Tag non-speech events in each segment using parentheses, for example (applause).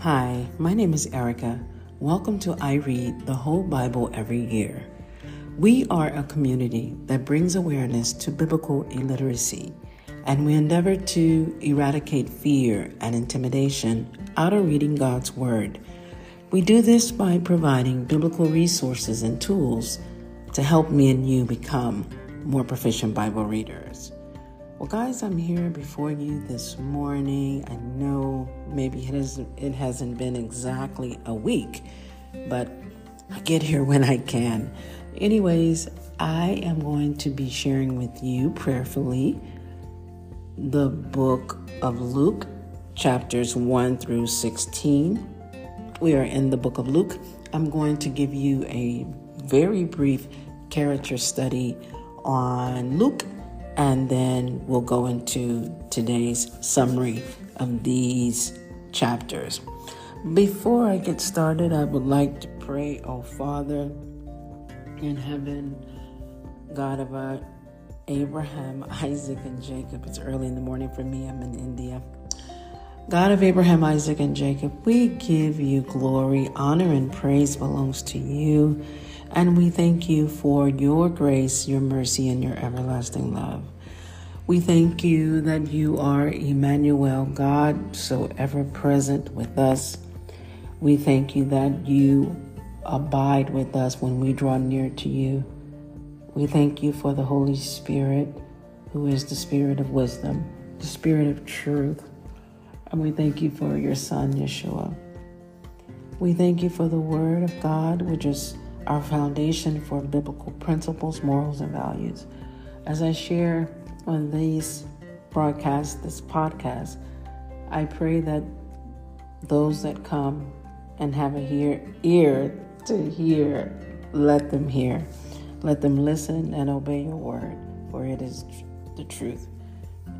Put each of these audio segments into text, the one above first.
Hi, my name is Erica. Welcome to I Read the Whole Bible Every Year. We are a community that brings awareness to biblical illiteracy, and we endeavor to eradicate fear and intimidation out of reading God's Word. We do this by providing biblical resources and tools to help me and you become more proficient Bible readers. Well, guys, I'm here before you this morning. I know maybe it, is, it hasn't been exactly a week, but I get here (laughs) when I can. Anyways, I am going to be sharing with you prayerfully the book of Luke, chapters 1 through 16. We are in the book of Luke. I'm going to give you a very brief character study on Luke and then we'll go into today's summary of these chapters. Before I get started, I would like to pray, oh Father in heaven, God of our Abraham, Isaac, and Jacob. It's early in the morning for me, I'm in India. God of Abraham, Isaac, and Jacob, we give you glory, honor, and praise belongs to you. And we thank you for your grace, your mercy, and your everlasting love. We thank you that you are Emmanuel, God, so ever present with us. We thank you that you abide with us when we draw near to you. We thank you for the Holy Spirit, who is the Spirit of wisdom, the Spirit of truth. And we thank you for your Son, Yeshua. We thank you for the Word of God, which is our foundation for biblical principles, morals, and values. As I share on these broadcasts, this podcast, I pray that those that come and have a hear, ear to hear, let them hear. Let them listen and obey your word, for it is the truth.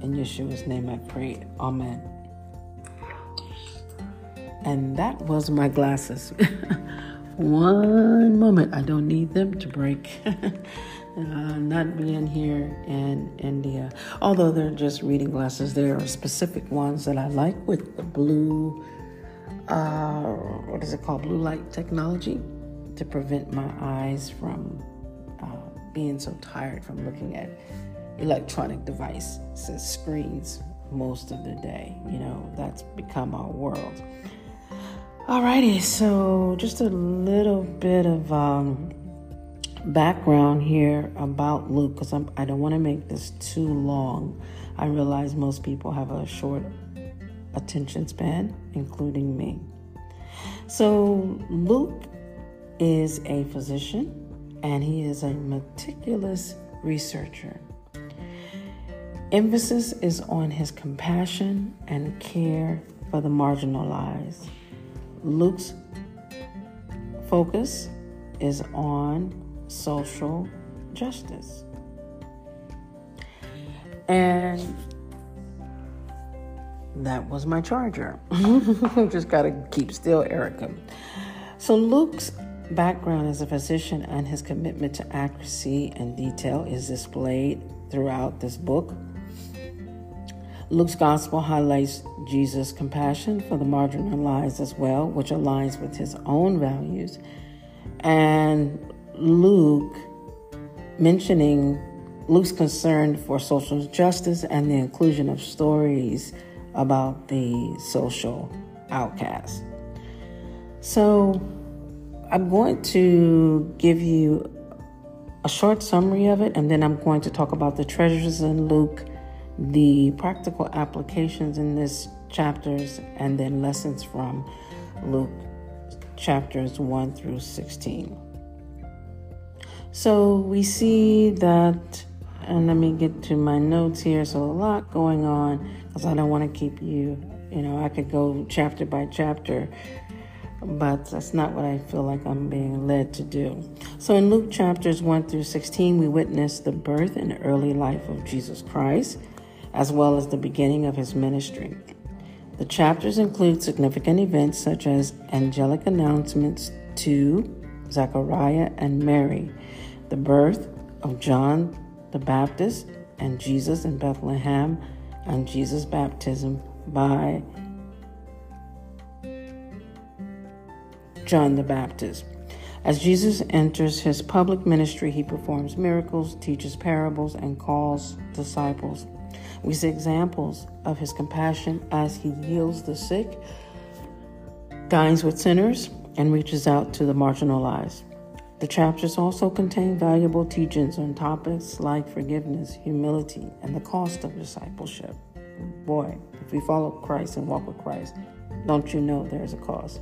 In Yeshua's name I pray. Amen. And that was my glasses. (laughs) One moment. I don't need them to break. (laughs) uh, not being here in India. Although they're just reading glasses, there are specific ones that I like with the blue, uh, what is it called? Blue light technology to prevent my eyes from uh, being so tired from looking at electronic devices, screens most of the day. You know, that's become our world. Alrighty, so just a little bit of um, background here about Luke because I don't want to make this too long. I realize most people have a short attention span, including me. So, Luke is a physician and he is a meticulous researcher. Emphasis is on his compassion and care for the marginalized. Luke's focus is on social justice. And that was my charger. (laughs) Just got to keep still, Erica. So, Luke's background as a physician and his commitment to accuracy and detail is displayed throughout this book. Luke's gospel highlights Jesus' compassion for the marginalized as well, which aligns with his own values. And Luke mentioning Luke's concern for social justice and the inclusion of stories about the social outcast. So, I'm going to give you a short summary of it, and then I'm going to talk about the treasures in Luke the practical applications in this chapters and then lessons from Luke chapters 1 through 16. So we see that, and let me get to my notes here. So a lot going on because I don't want to keep you, you know, I could go chapter by chapter, but that's not what I feel like I'm being led to do. So in Luke chapters 1 through 16, we witness the birth and early life of Jesus Christ as well as the beginning of his ministry. The chapters include significant events such as angelic announcements to Zechariah and Mary, the birth of John the Baptist and Jesus in Bethlehem, and Jesus' baptism by John the Baptist. As Jesus enters his public ministry, he performs miracles, teaches parables, and calls disciples. We see examples of his compassion as he heals the sick, dines with sinners, and reaches out to the marginalized. The chapters also contain valuable teachings on topics like forgiveness, humility, and the cost of discipleship. Boy, if we follow Christ and walk with Christ, don't you know there's a cost?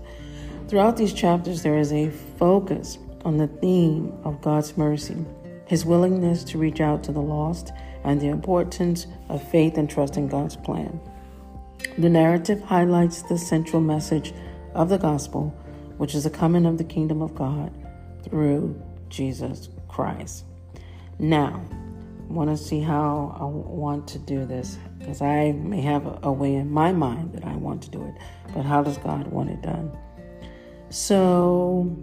Throughout these chapters, there is a focus on the theme of God's mercy, His willingness to reach out to the lost, and the importance of faith and trust in God's plan. The narrative highlights the central message of the gospel, which is the coming of the kingdom of God through Jesus Christ. Now, I want to see how I want to do this because I may have a, way in my mind that I want to do it, but how does God want it done? So,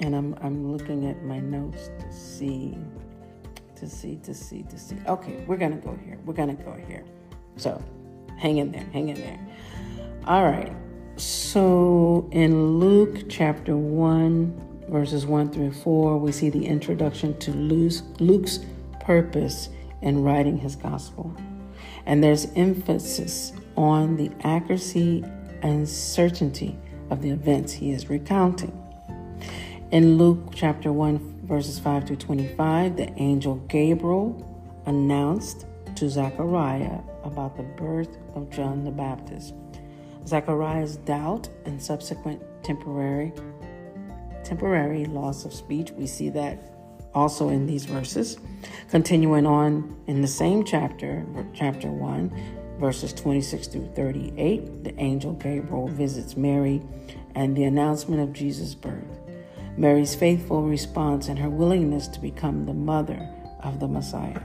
and I'm I'm looking at my notes to see, to see, to see, to see. Okay, we're gonna go here. We're gonna go here. So, hang in there, hang in there. All right. So in Luke chapter 1, verses 1 through 4, we see the introduction to Luke's purpose in writing his gospel. And there's emphasis on the accuracy and certainty of the events he is recounting. In Luke chapter 1, verses 5 through 25, the angel Gabriel announced to Zechariah about the birth of John the Baptist. Zechariah's doubt and subsequent temporary temporary loss of speech. We see that also in these verses. Continuing on in the same chapter, chapter 1, verses 26 through 38, the angel Gabriel visits Mary and the announcement of Jesus' birth. Mary's faithful response and her willingness to become the mother of the Messiah.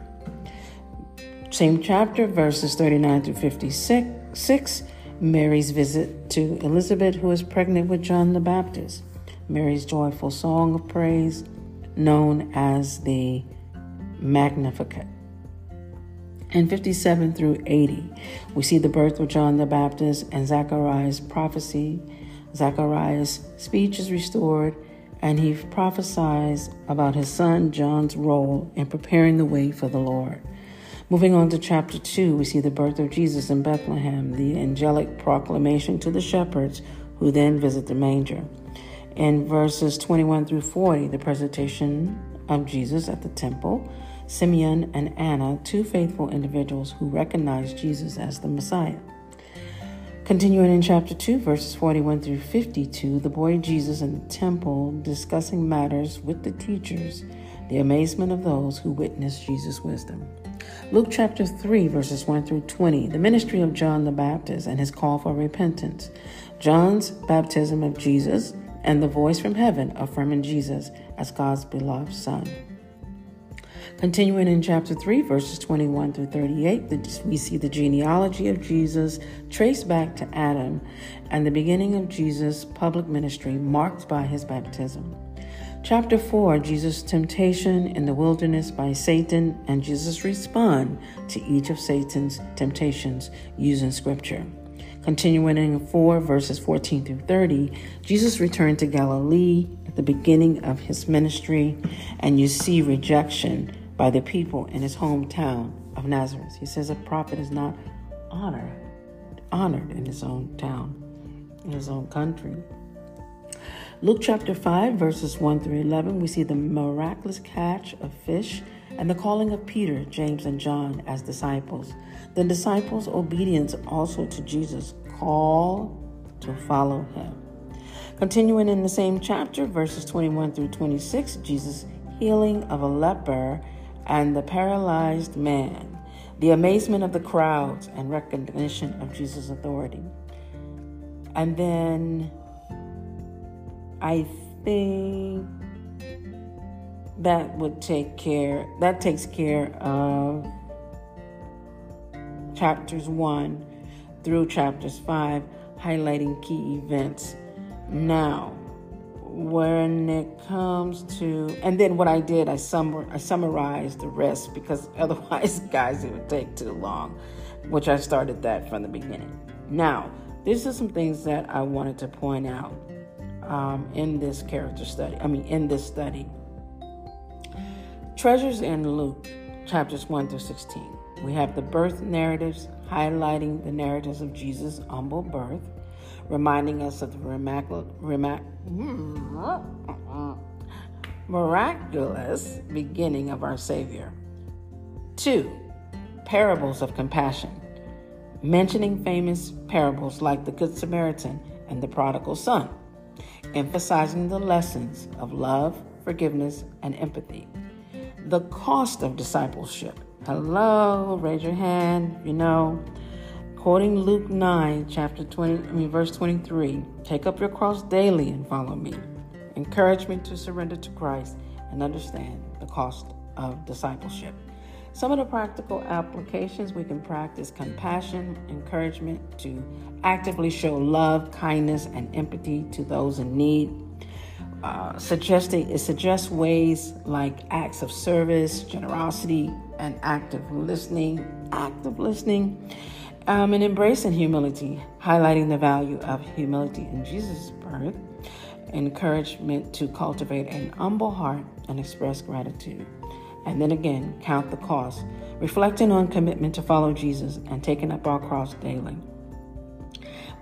Same chapter, verses 39 through 56, Mary's visit to Elizabeth, who is pregnant with John the Baptist. Mary's joyful song of praise, known as the Magnificat. In 57 through 80, we see the birth of John the Baptist and Zechariah's prophecy. Zechariah's speech is restored, and he prophesies about his son John's role in preparing the way for the Lord. Moving on to chapter 2, we see the birth of Jesus in Bethlehem, the angelic proclamation to the shepherds who then visit the manger. In verses 21 through 40, the presentation of Jesus at the temple, Simeon and Anna, two faithful individuals who recognize Jesus as the Messiah. Continuing in chapter 2, verses 41 through 52, the boy Jesus in the temple discussing matters with the teachers, the amazement of those who witnessed Jesus' wisdom. Luke chapter 3, verses 1 through 20, the ministry of John the Baptist and his call for repentance, John's baptism of Jesus, and the voice from heaven affirming Jesus as God's beloved Son. Continuing in chapter 3, verses 21 through 38, we see the genealogy of Jesus traced back to Adam and the beginning of Jesus' public ministry marked by his baptism. Chapter 4 Jesus' temptation in the wilderness by Satan and Jesus' respond to each of Satan's temptations using scripture. Continuing in 4 verses 14 through 30, Jesus returned to Galilee at the beginning of his ministry, and you see rejection by the people in his hometown of Nazareth. He says a prophet is not honored, honored in his own town, in his own country. Luke chapter 5, verses 1 through 11, we see the miraculous catch of fish and the calling of Peter, James, and John as disciples. The disciples' obedience also to Jesus' call to follow him. Continuing in the same chapter, verses 21 through 26, Jesus' healing of a leper and the paralyzed man, the amazement of the crowds, and recognition of Jesus' authority. And then I think that would take care, that takes care of chapters 1 through chapters 5, highlighting key events. Now, when it comes to, and then what I did, I, summar, I summarized the rest because (laughs) otherwise, guys, it would take too long, which I started that from the beginning. Now, these are some things that I wanted to point out um, in this character study. I mean, in this study. Treasures in Luke, chapters 1 through 16. We have the birth narratives highlighting the narratives of Jesus' humble birth, reminding us of the Hmm. miraculous beginning of our Savior. Two, parables of compassion, mentioning famous parables like the Good Samaritan and the prodigal son, emphasizing the lessons of love, forgiveness, and empathy. The cost of discipleship. Hello, raise your hand, you know. Quoting Luke 9, chapter 20, I mean, verse 23 Take up your cross daily and follow me. Encouragement to surrender to Christ and understand the cost of discipleship. Some of the practical applications we can practice compassion, encouragement to actively show love, kindness, and empathy to those in need. Uh, suggesting it suggests ways like acts of service, generosity, and active listening, active listening, um, and embracing humility, highlighting the value of humility in Jesus' birth, encouragement to cultivate an humble heart and express gratitude. And then again, count the cost, reflecting on commitment to follow Jesus and taking up our cross daily.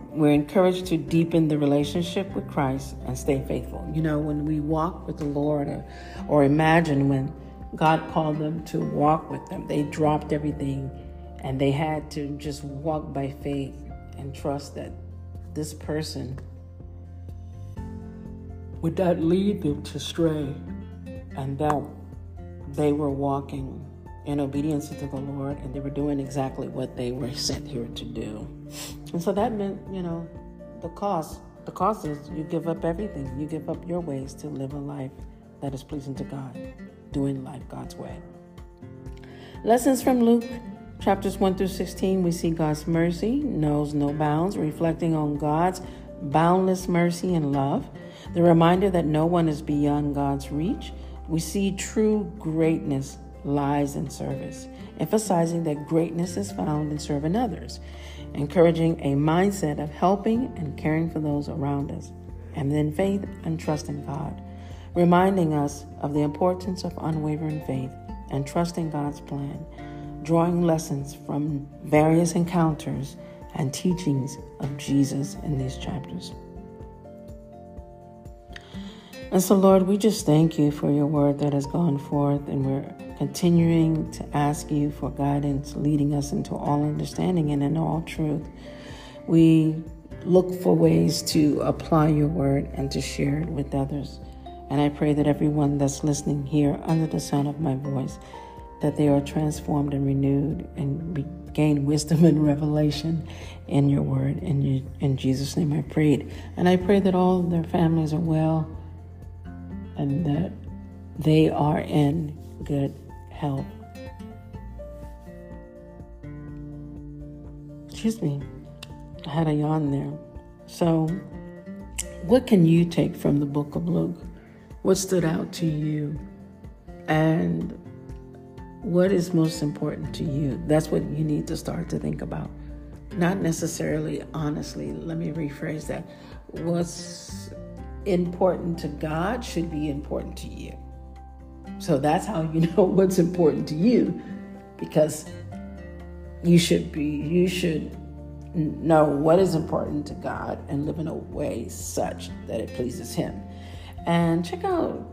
We're encouraged to deepen the relationship with Christ and stay faithful. You know, when we walk with the Lord, or, or imagine when God called them to walk with them, they dropped everything and they had to just walk by faith and trust that this person would not lead them to stray and that they were walking in obedience to the Lord and they were doing exactly what they were (laughs) sent here to do. And so that meant, you know, the cost. The cost is you give up everything. You give up your ways to live a life that is pleasing to God, doing life God's way. Lessons from Luke Chapters 1 through 16, we see God's mercy knows no bounds, reflecting on God's boundless mercy and love. The reminder that no one is beyond God's reach. We see true greatness lies in service, emphasizing that greatness is found in serving others, encouraging a mindset of helping and caring for those around us, and then faith and trust in God, reminding us of the importance of unwavering faith and trusting God's plan drawing lessons from various encounters and teachings of Jesus in these chapters. And so, Lord, we just thank you for your word that has gone forth, and we're continuing to ask you for guidance, leading us into all understanding and in all truth. We look for ways to apply your word and to share it with others. And I pray that everyone that's listening here under the sound of my voice that they are transformed and renewed and gain wisdom and revelation in your word. In, your, in Jesus' name I prayed. And I pray that all their families are well and that they are in good health. Excuse me, I had a yawn there. So, what can you take from the book of Luke? What stood out to you? And what is most important to you? That's what you need to start to think about. Not necessarily, honestly, let me rephrase that. What's important to God should be important to you. So that's how you (laughs) know what's important to you because you should be, you should know what is important to God and live in a way such that it pleases Him. And check out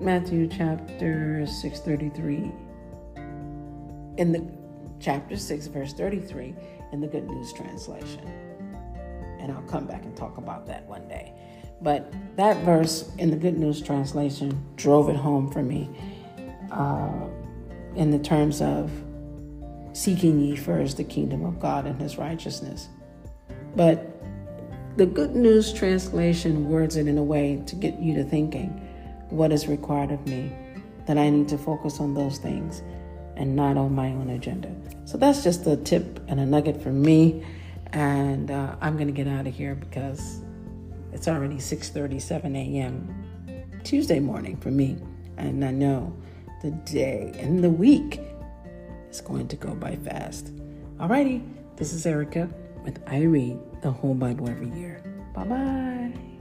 Matthew chapter 633 in the chapter 6, verse 33 in the Good News Translation. And I'll come back and talk about that one day. But that verse in the Good News Translation drove it home for me uh, in the terms of seeking ye first the kingdom of God and his righteousness. But the Good News Translation words it in a way to get you to thinking what is required of me, that I need to focus on those things and not on my own agenda. So that's just a tip and a nugget from me. And uh, I'm going to get out of here because it's already 6:37 a.m. Tuesday morning for me, and I know the day and the week is going to go by fast. Alrighty, this is Erica with I Read the Whole Bible Every Year. Bye bye.